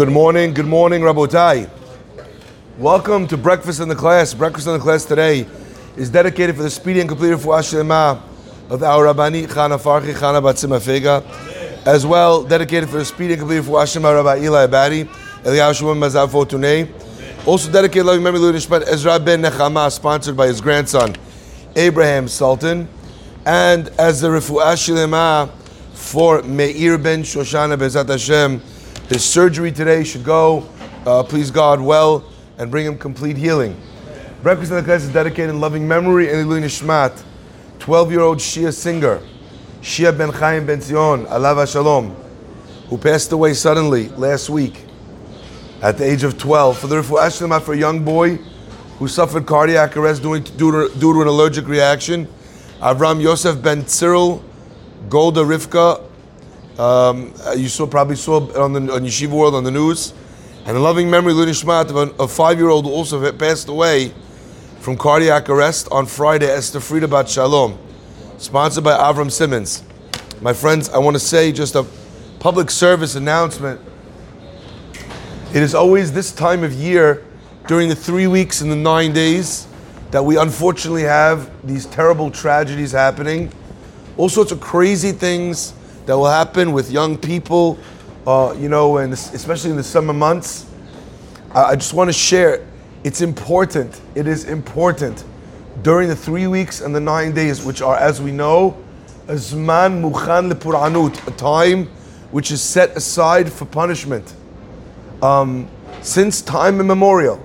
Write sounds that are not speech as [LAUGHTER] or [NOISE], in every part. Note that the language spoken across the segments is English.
Good morning, good morning, Rabotai. Welcome to Breakfast in the Class. Breakfast in the Class today is dedicated for the speedy and complete Refuah Shlema of our Rabbani Chana Farhi, Chana Batzima Fega, as well dedicated for the speedy and complete Refuah Shlema Rabbi Eli Abadi, Shimon Mazav Fortuné. Also dedicated loving memory Louis Nishmat Ezra Ben Nechama, sponsored by his grandson Abraham Sultan, and as the Refuah Shlema for Meir Ben Shoshana Bezat Hashem. His surgery today should go, uh, please God, well and bring him complete healing. Breakfast in the class is dedicated in loving memory and Ilui Nishmat, 12 year old Shia Singer, Shia Ben Chaim Ben Zion, Alav Shalom, who passed away suddenly last week at the age of 12. For the Refuah Shlema for a young boy who suffered cardiac arrest due to, due to, due to an allergic reaction, Avram Yosef Ben Cyril, Golda Rivka, um, you saw probably saw on the on Yeshiva World on the news, and a loving memory, Luni Shmat, of a, five-year-old who also passed away from cardiac arrest on Friday. Esther Frida Bat Shalom, sponsored by Avram Simmons. My friends, I want to say just a public service announcement. It is always this time of year, during the three weeks and the nine days, that we unfortunately have these terrible tragedies happening, all sorts of crazy things that will happen with young people, uh, you know, and especially in the summer months. I just want to share. It's important. It is important during the three weeks and the nine days, which are, as we know, a zman mukhan lepuranut, a time which is set aside for punishment. Um, since time immemorial,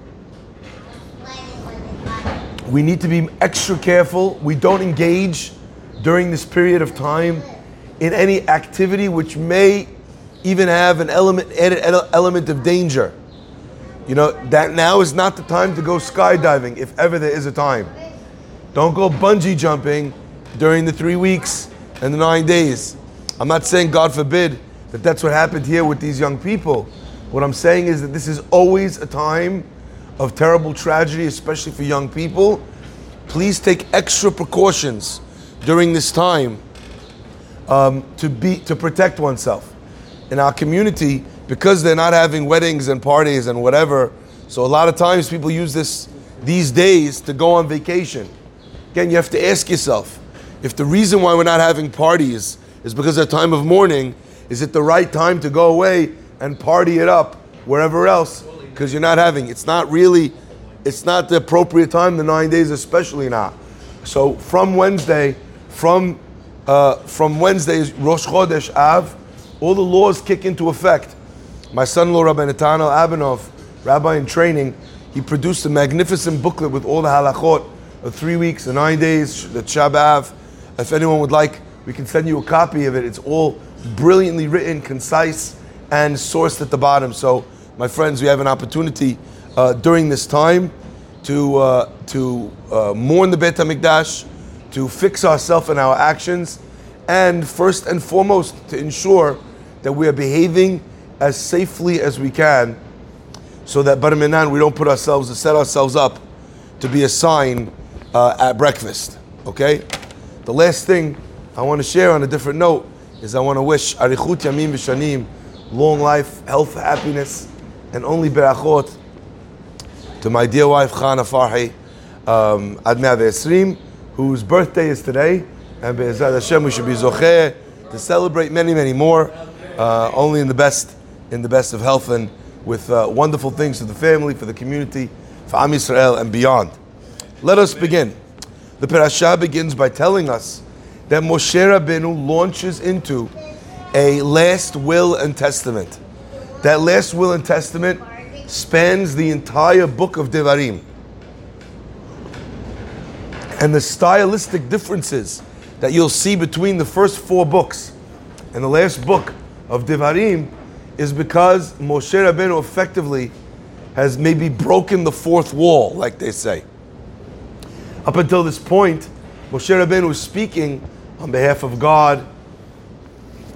we need to be extra careful. We don't engage during this period of time in any activity which may even have an element added element of danger. You know, that now is not the time to go skydiving, if ever there is a time. Don't go bungee jumping during the three weeks and the nine days. I'm not saying, God forbid, that that's what happened here with these young people. What I'm saying is that this is always a time of terrible tragedy, especially for young people. Please take extra precautions during this time um, to be to protect oneself. In our community, because they're not having weddings and parties and whatever, so a lot of times people use this these days to go on vacation. Again, you have to ask yourself if the reason why we're not having parties is because of time of mourning, is it the right time to go away and party it up wherever else? Because you're not having. It's not really. It's not the appropriate time. The nine days, especially not. So from Wednesday, from uh, from Wednesday, Rosh Chodesh Av, all the laws kick into effect. My son-in-law, Rabbi Netanel Abanov, rabbi in training, he produced a magnificent booklet with all the halachot of three weeks and nine days, the Shabbat. If anyone would like, we can send you a copy of it. It's all brilliantly written, concise, and sourced at the bottom. So, my friends, we have an opportunity uh, during this time to uh, to uh, mourn the Beit Hamikdash, to fix ourselves and our actions, and first and foremost, to ensure that we are behaving as safely as we can so that Barminan, we don't put ourselves to set ourselves up to be a sign uh, at breakfast. Okay? The last thing I want to share on a different note is I want to wish Arichut Yamim V'Shanim, long life, health, happiness, and only berachot to my dear wife Chana Farhi, um, Ad Esrim, whose birthday is today, and Be'ezad Hashem, we should be zocheh to celebrate many, many more, uh, only in the best, in the best of health and with uh, wonderful things for the family, for the community, for Am Yisrael and beyond. Let us begin. The parasha begins by telling us that Moshe Rabbeinu launches into a last will and testament. That last will and testament spans the entire book of Devarim and the stylistic differences that you'll see between the first four books and the last book of Devarim is because Moshe Rabbeinu effectively has maybe broken the fourth wall, like they say. Up until this point, Moshe Rabbeinu was speaking on behalf of God.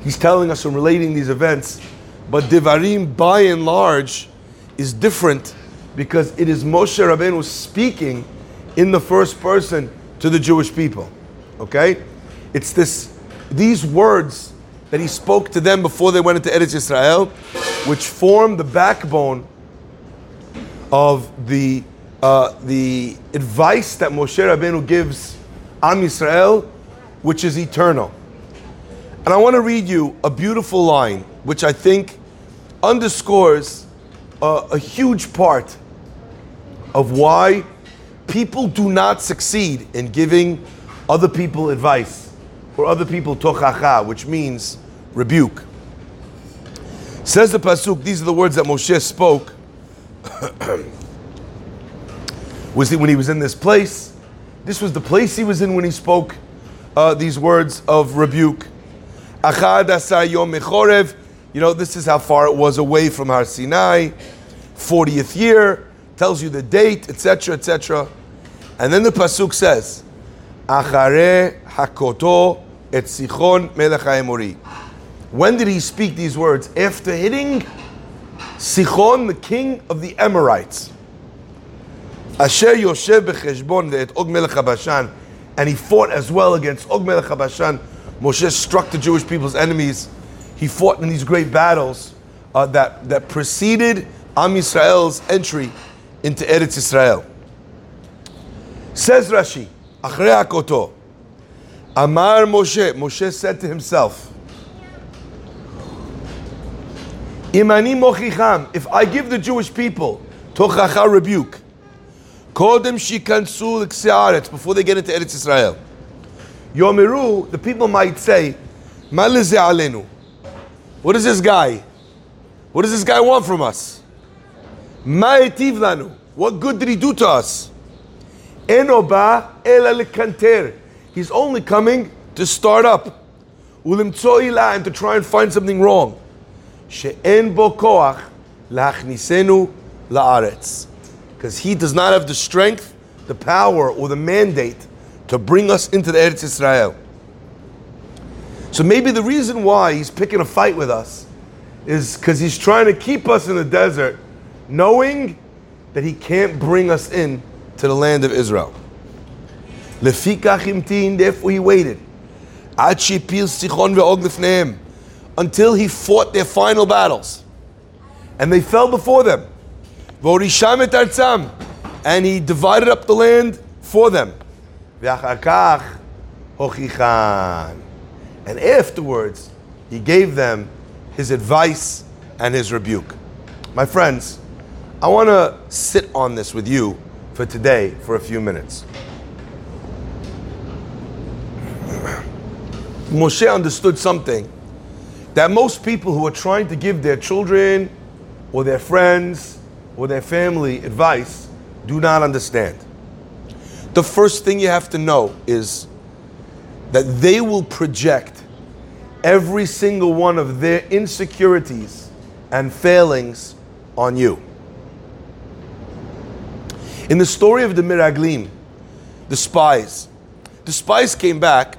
He's telling us and relating these events, but Devarim, by and large, is different because it is Moshe Rabbeinu speaking in the first person to the Jewish people. Okay? It's this, these words that he spoke to them before they went into Eretz Israel, which form the backbone of the, uh, the advice that Moshe Rabbeinu gives Am Yisrael, which is eternal. And I want to read you a beautiful line, which I think underscores a, a huge part of why people do not succeed in giving other people advice or other people tochacha, which means rebuke. Says the pasuk. These are the words that Moshe spoke. [CLEARS THROAT] was when he was in this place? This was the place he was in when he spoke uh, these words of rebuke. You know, this is how far it was away from Har Sinai. 40th year tells you the date, etc., etc. And then the pasuk says, "Achare hakoto et Sichon melech Emori." When did he speak these words? After hitting Sichon, the king of the Amorites. Asher Yoshev becheshbon et Og melech Bashan, and he fought as well against Og melech Bashan. Moshe struck the Jewish people's enemies. He fought in these great battles uh, that, that preceded Am Yisrael's entry into Eretz Israel. Says Rashi, Achrei Akoto, Amar Moshe, Moshe said to himself, Imani mochicham, if I give the Jewish people tochacha rebuke, kodem shikansu l'ksearetz, before they get into Eretz Israel, yomiru, the people might say, Malize alenu. What is this guy? What does this guy want from us? Ma'etiv lanu. What good did he do to us? Enoba ela lekanter. He's only coming to start up. ulim Ulimtso and to try and find something wrong. She'en bo lachnisenu la'aretz. Because he does not have the strength, the power, or the mandate to bring us into the Eretz Israel. So maybe the reason why he's picking a fight with us is because he's trying to keep us in the desert, knowing that he can't bring us in to the land of Israel. Therefore he waited. Until he fought their final battles. And they fell before them. And he divided up the land for them. And afterwards, he gave them his advice and his rebuke. My friends, I want to sit on this with you for today for a few minutes. [CLEARS THROAT] Moshe understood something that most people who are trying to give their children or their friends or their family advice do not understand. The first thing you have to know is that they will project every single one of their insecurities and failings on you. In the story of the Meraglim, the spies, the spies came back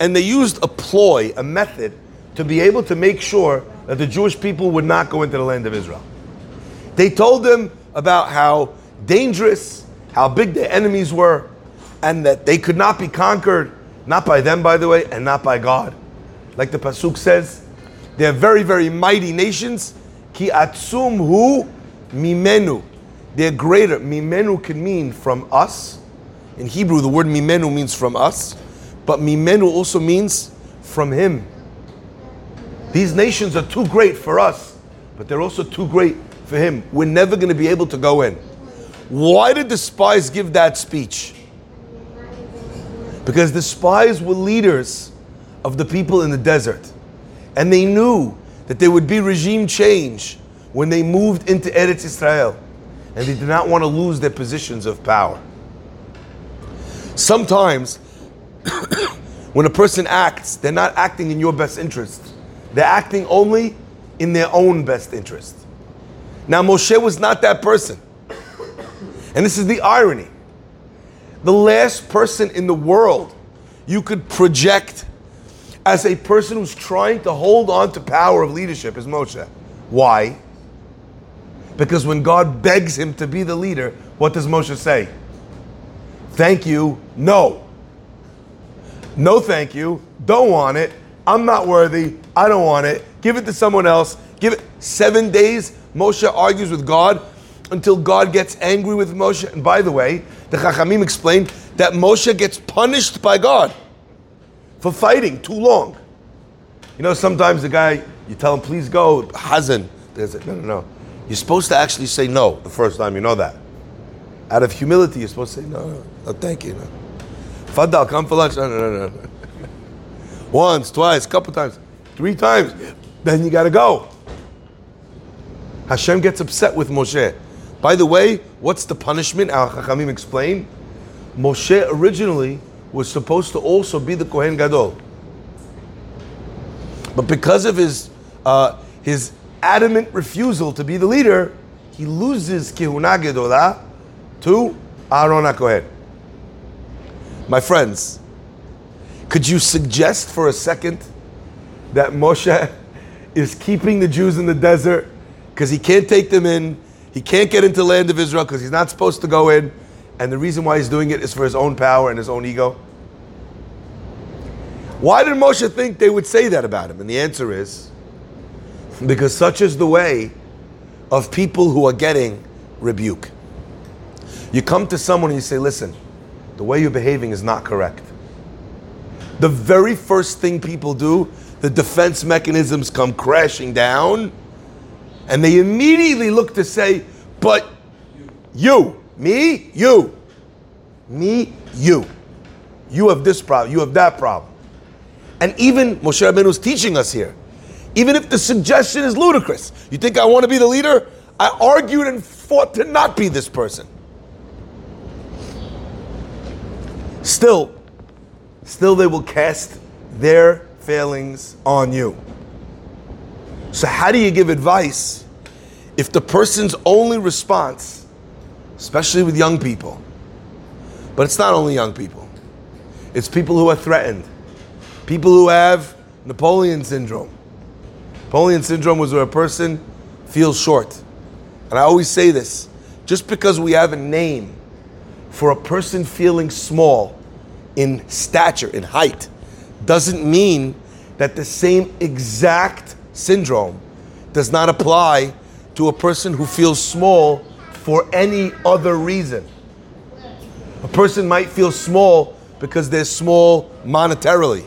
and they used a ploy, a method, to be able to make sure that the Jewish people would not go into the land of Israel. They told them about how dangerous, how big their enemies were, and that they could not be conquered not by them, by the way, and not by God. Like the Pasuk says, they're very, very mighty nations. Ki atzum hu mimenu. They're greater. Mimenu can mean from us. In Hebrew, the word mimenu means from us, but mimenu also means from him. These nations are too great for us, but they're also too great for him. We're never going to be able to go in. Why did the spies give that speech? Because the spies were leaders of the people in the desert. And they knew that there would be regime change when they moved into Eretz Israel. And they did not want to lose their positions of power. Sometimes, [COUGHS] when a person acts, they're not acting in your best interest. They're acting only in their own best interest. Now, Moshe was not that person. And this is the irony the last person in the world you could project as a person who's trying to hold on to power of leadership is Moshe. Why? Because when God begs him to be the leader, what does Moshe say? Thank you, no. No, thank you, don't want it, I'm not worthy, I don't want it. Give it to someone else. Give it seven days. Moshe argues with God until God gets angry with Moshe. And by the way, the Chachamim explained that Moshe gets punished by God for fighting too long. You know, sometimes the guy, you tell him, please go, Hazan. There's no, no, no. You're supposed to actually say no the first time, you know that. Out of humility, you're supposed to say, no, no, no thank you. No. Fadal, come for lunch. No, no, no, no. Once, twice, couple times, three times. Then you got to go. Hashem gets upset with Moshe. By the way, what's the punishment? Al Chachamim explain. Moshe originally was supposed to also be the Kohen Gadol. But because of his, uh, his adamant refusal to be the leader, he loses Kehuna Gedolah to Aaron HaKohen. My friends, could you suggest for a second that Moshe [LAUGHS] is keeping the Jews in the desert because he can't take them in, he can't get into land of Israel because he's not supposed to go in, and the reason why he's doing it is for his own power and his own ego? Why did Moshe think they would say that about him? And the answer is because such is the way of people who are getting rebuke. You come to someone and you say, listen, the way you're behaving is not correct. The very first thing people do, the defense mechanisms come crashing down, and they immediately look to say, but you, me, you, me, you. You have this problem, you have that problem. And even Moshe Rabbeinu is teaching us here. Even if the suggestion is ludicrous, you think I want to be the leader? I argued and fought to not be this person. Still, still they will cast their failings on you. So, how do you give advice if the person's only response, especially with young people, but it's not only young people, it's people who are threatened, people who have Napoleon syndrome. Napoleon syndrome was where a person feels short. And I always say this just because we have a name for a person feeling small in stature, in height, doesn't mean that the same exact syndrome does not apply to a person who feels small for any other reason. A person might feel small because they're small monetarily,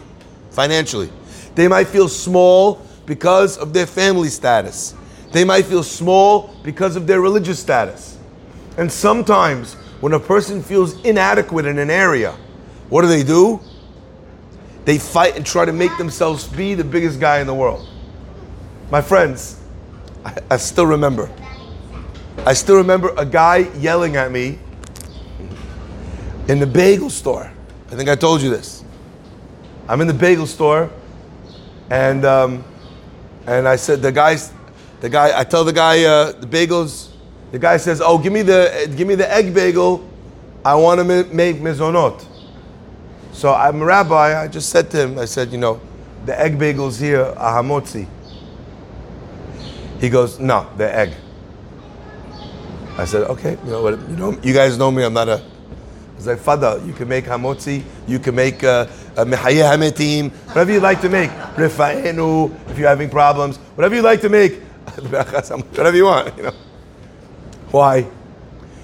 financially. They might feel small because of their family status. They might feel small because of their religious status. And sometimes when a person feels inadequate in an area, what do they do? They fight and try to make themselves be the biggest guy in the world. My friends, I, I still remember. I still remember a guy yelling at me in the bagel store. I think I told you this. I'm in the bagel store, and um, and I said the guys, the guy. I tell the guy uh, the bagels the guy says, "Oh, give me the give me the egg bagel. I want to make mizonot." So I'm a rabbi. I just said to him, I said, "You know, the egg bagels here are hamotzi." He goes, "No, the egg." I said, "Okay, you know what? You know, you guys know me. I'm not a." Was like, "Fada, you can make hamotzi. You can make uh, Uh, mehaye hametim. Whatever you'd like to make. Rifaenu, if you're having problems. Whatever you'd like to make. [LAUGHS] whatever you want. You know." Why?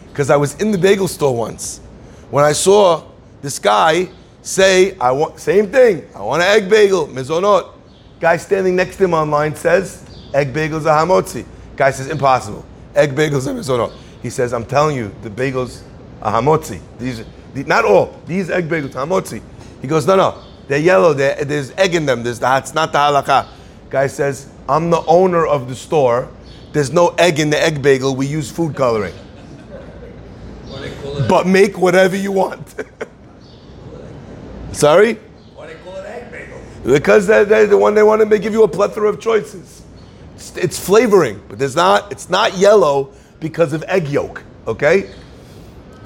Because I was in the bagel store once when I saw this guy say, I want, same thing, I want an egg bagel, mizonot. Guy standing next to him online says, egg bagels are hamotzi. Guy says, impossible. Egg bagels are mizonot. He says, I'm telling you, the bagels are hamotzi. These, not all, these egg bagels are hamotzi. He goes, no, no, they're yellow, they're, there's egg in them, there's the, it's not the halakha. Guy says, I'm the owner of the store. There's no egg in the egg bagel. We use food coloring. But make whatever you want. [LAUGHS] Sorry? Why they call it egg bagel? Because they're, they're the one they want to give you a plethora of choices. It's, it's flavoring, but there's not. It's not yellow because of egg yolk. Okay.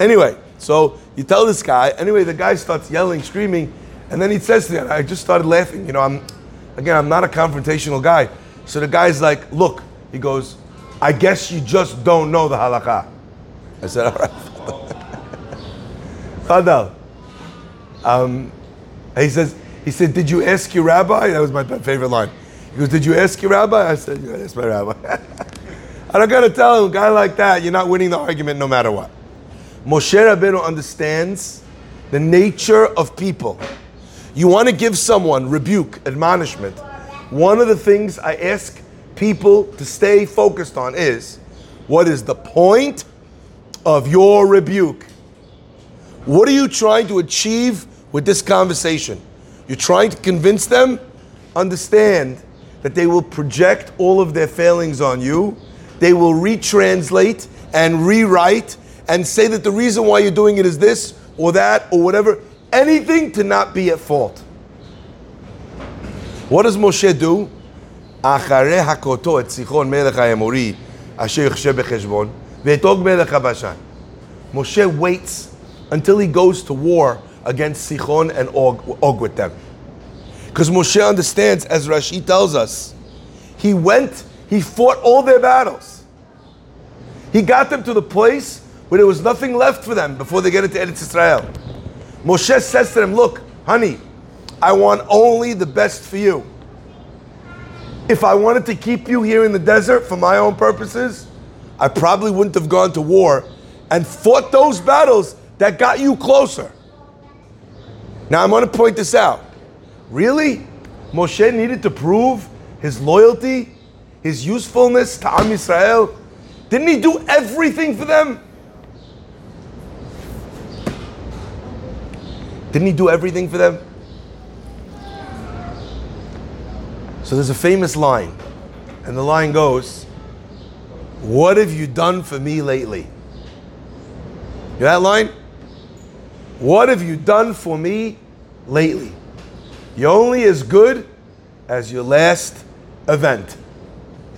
Anyway, so you tell this guy. Anyway, the guy starts yelling, screaming, and then he says to me, I just started laughing. You know, I'm again, I'm not a confrontational guy. So the guy's like, "Look, he goes, I guess you just don't know the halakha. I said, all right. Fadal. [LAUGHS] Um, he says, he said, did you ask your rabbi? That was my favorite line. He goes, Did you ask your rabbi? I said, Yeah, that's my rabbi. [LAUGHS] I gotta tell him, a guy like that, you're not winning the argument no matter what. Moshe Rabbeinu understands the nature of people. You want to give someone rebuke, admonishment. One of the things I ask people to stay focused on is what is the point of your rebuke? What are you trying to achieve with this conversation? You're trying to convince them, understand that they will project all of their failings on you. They will retranslate and rewrite and say that the reason why you're doing it is this or that or whatever. Anything to not be at fault. What does Moshe do? אחרי הכותו את סיחון מלך האמורי, אשר יחשב בחשבון, ואת אוג מלך הבשן. Moshe waits until he goes to war against Sichon and Og, Og with them. Because Moshe understands, as Rashi tells us, he went, he fought all their battles. He got them to the place where there was nothing left for them before they get into Eretz Israel. Moshe says to them, Look, honey, I want only the best for you. If I wanted to keep you here in the desert for my own purposes, I probably wouldn't have gone to war and fought those battles that got you closer. Now I'm going to point this out. Really? Moshe needed to prove his loyalty, his usefulness to Am Yisrael? Didn't he do everything for them? Didn't he do everything for them? So there's a famous line, and the line goes, What have you done for me lately? You that line? What have you done for me lately? You're only as good as your last event.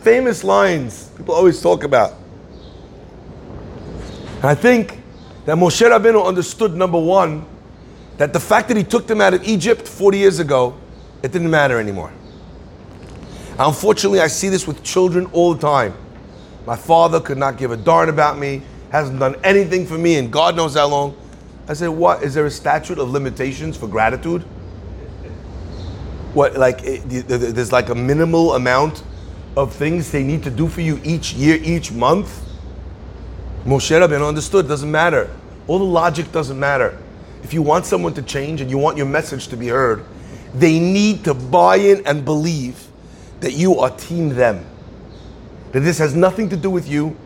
Famous lines people always talk about. I think that Moshe Rabbeinu understood number one, that the fact that he took them out of Egypt 40 years ago, it didn't matter anymore. Unfortunately, I see this with children all the time. My father could not give a darn about me, hasn't done anything for me in God knows how long. I said, What? Is there a statute of limitations for gratitude? What, like, eh, it, there's like a minimal amount of things they need to do for you each year, each month? Moshe Rabbeinu understood, doesn't matter. All the logic doesn't matter. If you want someone to change and you want your message to be heard, they need to buy in and believe that you are team them. That this has nothing to do with you,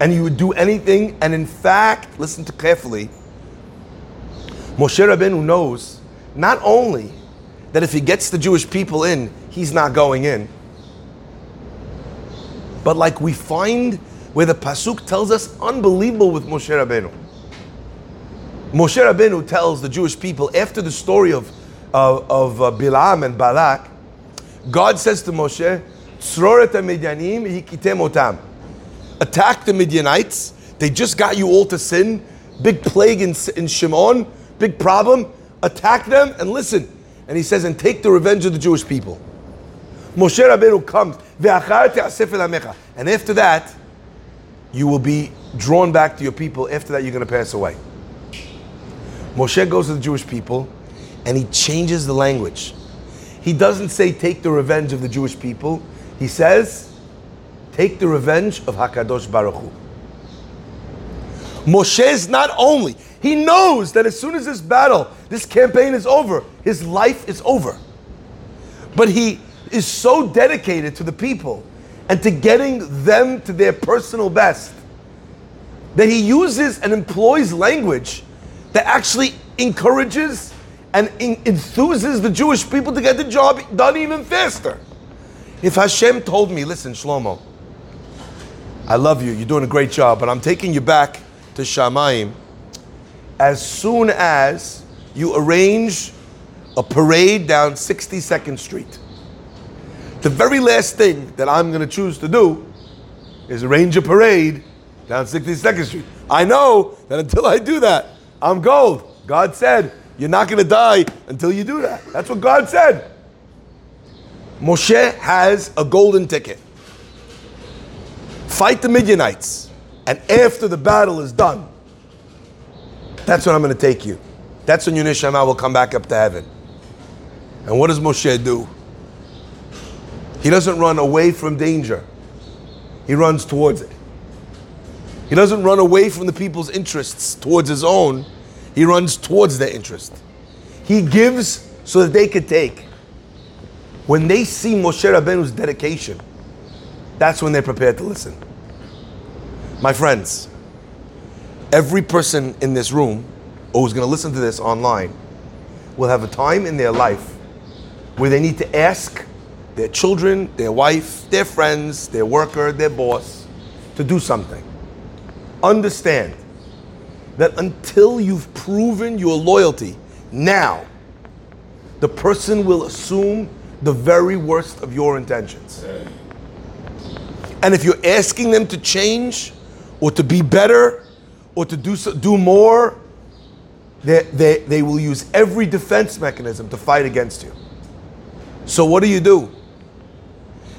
and you would do anything. And in fact, listen to carefully. Moshe Rabbeinu knows not only that if he gets the Jewish people in, he's not going in, but like we find where the pasuk tells us unbelievable with Moshe Rabbeinu. Moshe Rabbeinu tells the Jewish people after the story of of, of uh, Bilam and Balak, God says to Moshe. Attack the Midianites. They just got you all to sin. Big plague in, in Shimon. Big problem. Attack them and listen. And he says, and take the revenge of the Jewish people. Moshe Rabbeinu comes. And after that, you will be drawn back to your people. After that, you're going to pass away. Moshe goes to the Jewish people and he changes the language. He doesn't say, take the revenge of the Jewish people. He says, take the revenge of Hakadosh Baruch Hu. Moshe is not only, he knows that as soon as this battle, this campaign is over, his life is over. But he is so dedicated to the people and to getting them to their personal best that he uses and employs language that actually encourages and enthuses the Jewish people to get the job done even faster. If Hashem told me, listen, Shlomo, I love you, you're doing a great job, but I'm taking you back to Shamayim as soon as you arrange a parade down 62nd Street. The very last thing that I'm going to choose to do is arrange a parade down 62nd Street. I know that until I do that, I'm gold. God said, you're not going to die until you do that. That's what God said. Moshe has a golden ticket. Fight the Midianites, and after the battle is done, that's when I'm going to take you. That's when your neshama will come back up to heaven. And what does Moshe do? He doesn't run away from danger, he runs towards it. He doesn't run away from the people's interests towards his own, he runs towards their interest. He gives so that they could take. When they see Moshe Rabbeinu's dedication, that's when they're prepared to listen. My friends, every person in this room or who's going to listen to this online will have a time in their life where they need to ask their children, their wife, their friends, their worker, their boss to do something. Understand that until you've proven your loyalty now, the person will assume the very worst of your intentions. And if you're asking them to change or to be better or to do, so, do more, they, they, they will use every defense mechanism to fight against you. So what do you do?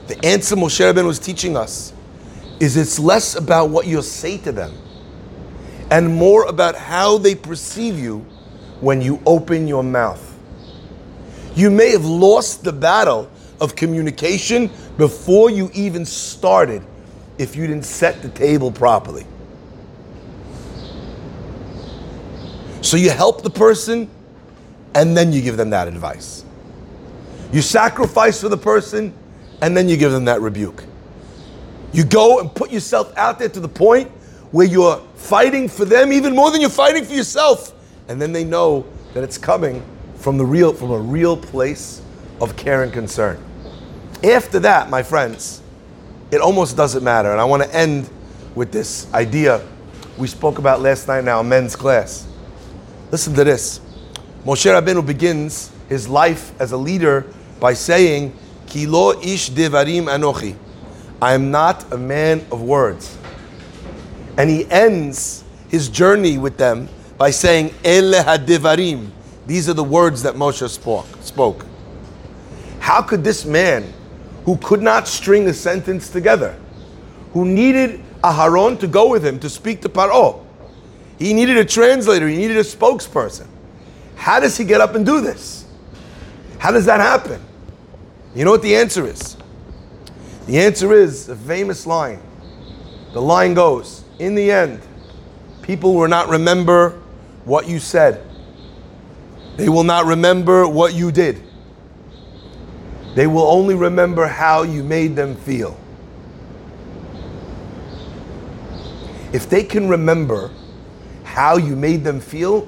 The answer Moshe Rabbeinu was teaching us is it's less about what you say to them and more about how they perceive you when you open your mouth. You may have lost the battle of communication before you even started if you didn't set the table properly. So you help the person and then you give them that advice. You sacrifice for the person and then you give them that rebuke. You go and put yourself out there to the point where you're fighting for them even more than you're fighting for yourself. And then they know that it's coming from the real from a real place of care and concern. After that, my friends, it almost doesn't matter. And I want to end with this idea we spoke about last night in our men's class. Listen to this. Moshe Rabbeinu begins his life as a leader by saying, Kilo ish devarim anochi. I am not a man of words. And he ends his journey with them by saying, Ele hadevarim. These are the words that Moshe spoke. spoke. How could this man, who could not string a sentence together, who needed Aharon to go with him to speak to Paro, he needed a translator, he needed a spokesperson. How does he get up and do this? How does that happen? You know what the answer is? The answer is a famous line. The line goes, in the end, people will not remember what you said. They will not remember what you did. They will only remember how you made them feel. If they can remember how you made them feel,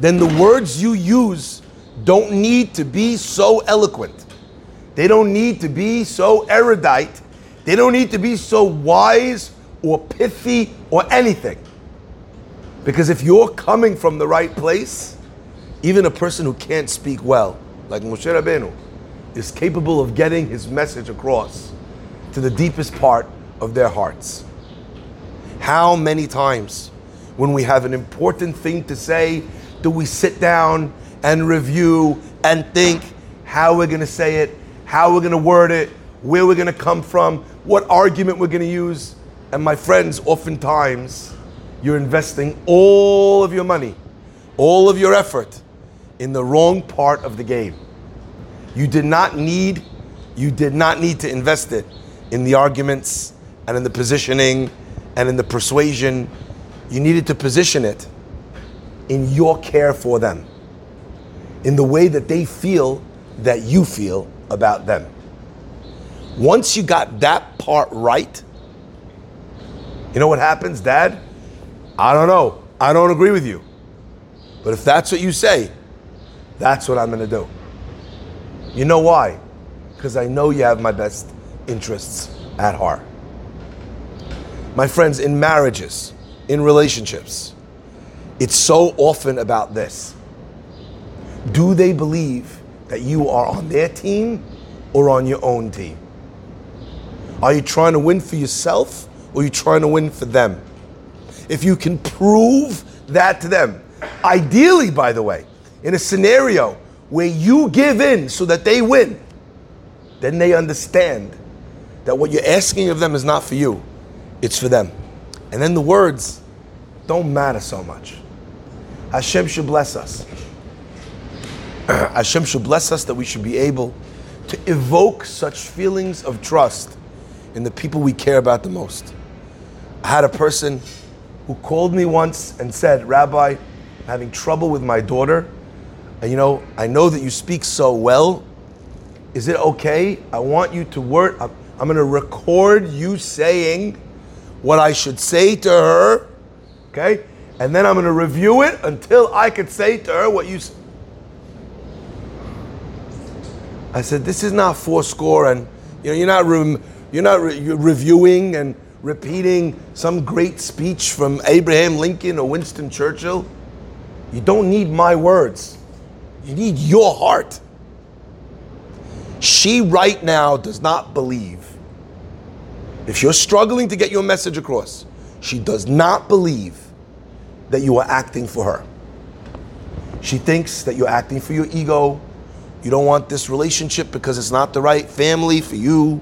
then the words you use don't need to be so eloquent. They don't need to be so erudite. They don't need to be so wise or pithy or anything. Because if you're coming from the right place, even a person who can't speak well, like Moshe Rabbeinu, is capable of getting his message across to the deepest part of their hearts. How many times when we have an important thing to say, do we sit down and review and think how we're going to say it, how we're going to word it, where we're going to come from, what argument we're going to use. And my friends, oftentimes, you're investing all of your money, all of your effort in the wrong part of the game. You did not need, you did not need to invest it in the arguments and in the positioning and in the persuasion you needed to position it in your care for them, in the way that they feel that you feel about them. Once you got that part right, you know what happens, Dad? I don't know. I don't agree with you. But if that's what you say, that's what I'm going to do. You know why? Because I know you have my best interests at heart. My friends, in marriages, in relationships, it's so often about this. Do they believe that you are on their team or on your own team? Are you trying to win for yourself or are you trying to win for them? If you can prove that to them, ideally, by the way, in a scenario where you give in so that they win, then they understand that what you're asking of them is not for you, it's for them. And then the words don't matter so much. Hashem should bless us. [CLEARS THROAT] Hashem should bless us that we should be able to evoke such feelings of trust in the people we care about the most. I had a person who called me once and said, Rabbi, I'm having trouble with my daughter. And you know, I know that you speak so well. Is it okay? I want you to work. I'm, I'm going to record you saying what I should say to her. Okay? And then I'm going to review it until I could say to her what you. s- I said, "This is not four score, and you know, you're not rem- you're not re- you're reviewing and repeating some great speech from Abraham Lincoln or Winston Churchill. You don't need my words. You need your heart." She right now does not believe. If you're struggling to get your message across, she does not believe that you are acting for her. She thinks that you're acting for your ego. You don't want this relationship because it's not the right family for you.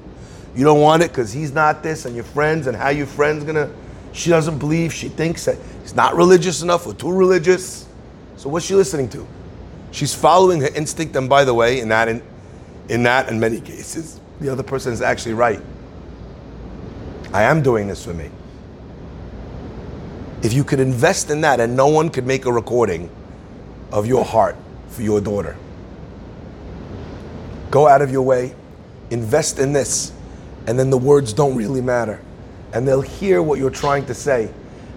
You don't want it because he's not this and your friends and how your friends gonna. She doesn't believe. She thinks that he's not religious enough or too religious. So what's she listening to? She's following her instinct. And by the way, in that in, in that in many cases, the other person is actually right. I am doing this for me. If you could invest in that and no one could make a recording of your heart for your daughter, go out of your way, invest in this, and then the words don't really matter. And they'll hear what you're trying to say.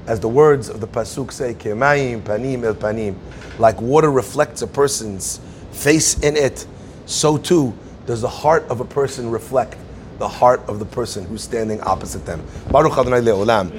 As the words of the Pasuk say, Kemayim panim el panim, like water reflects a person's face in it, so too does the heart of a person reflect the heart of the person who's standing opposite them. Baruch Adonai Le'olam.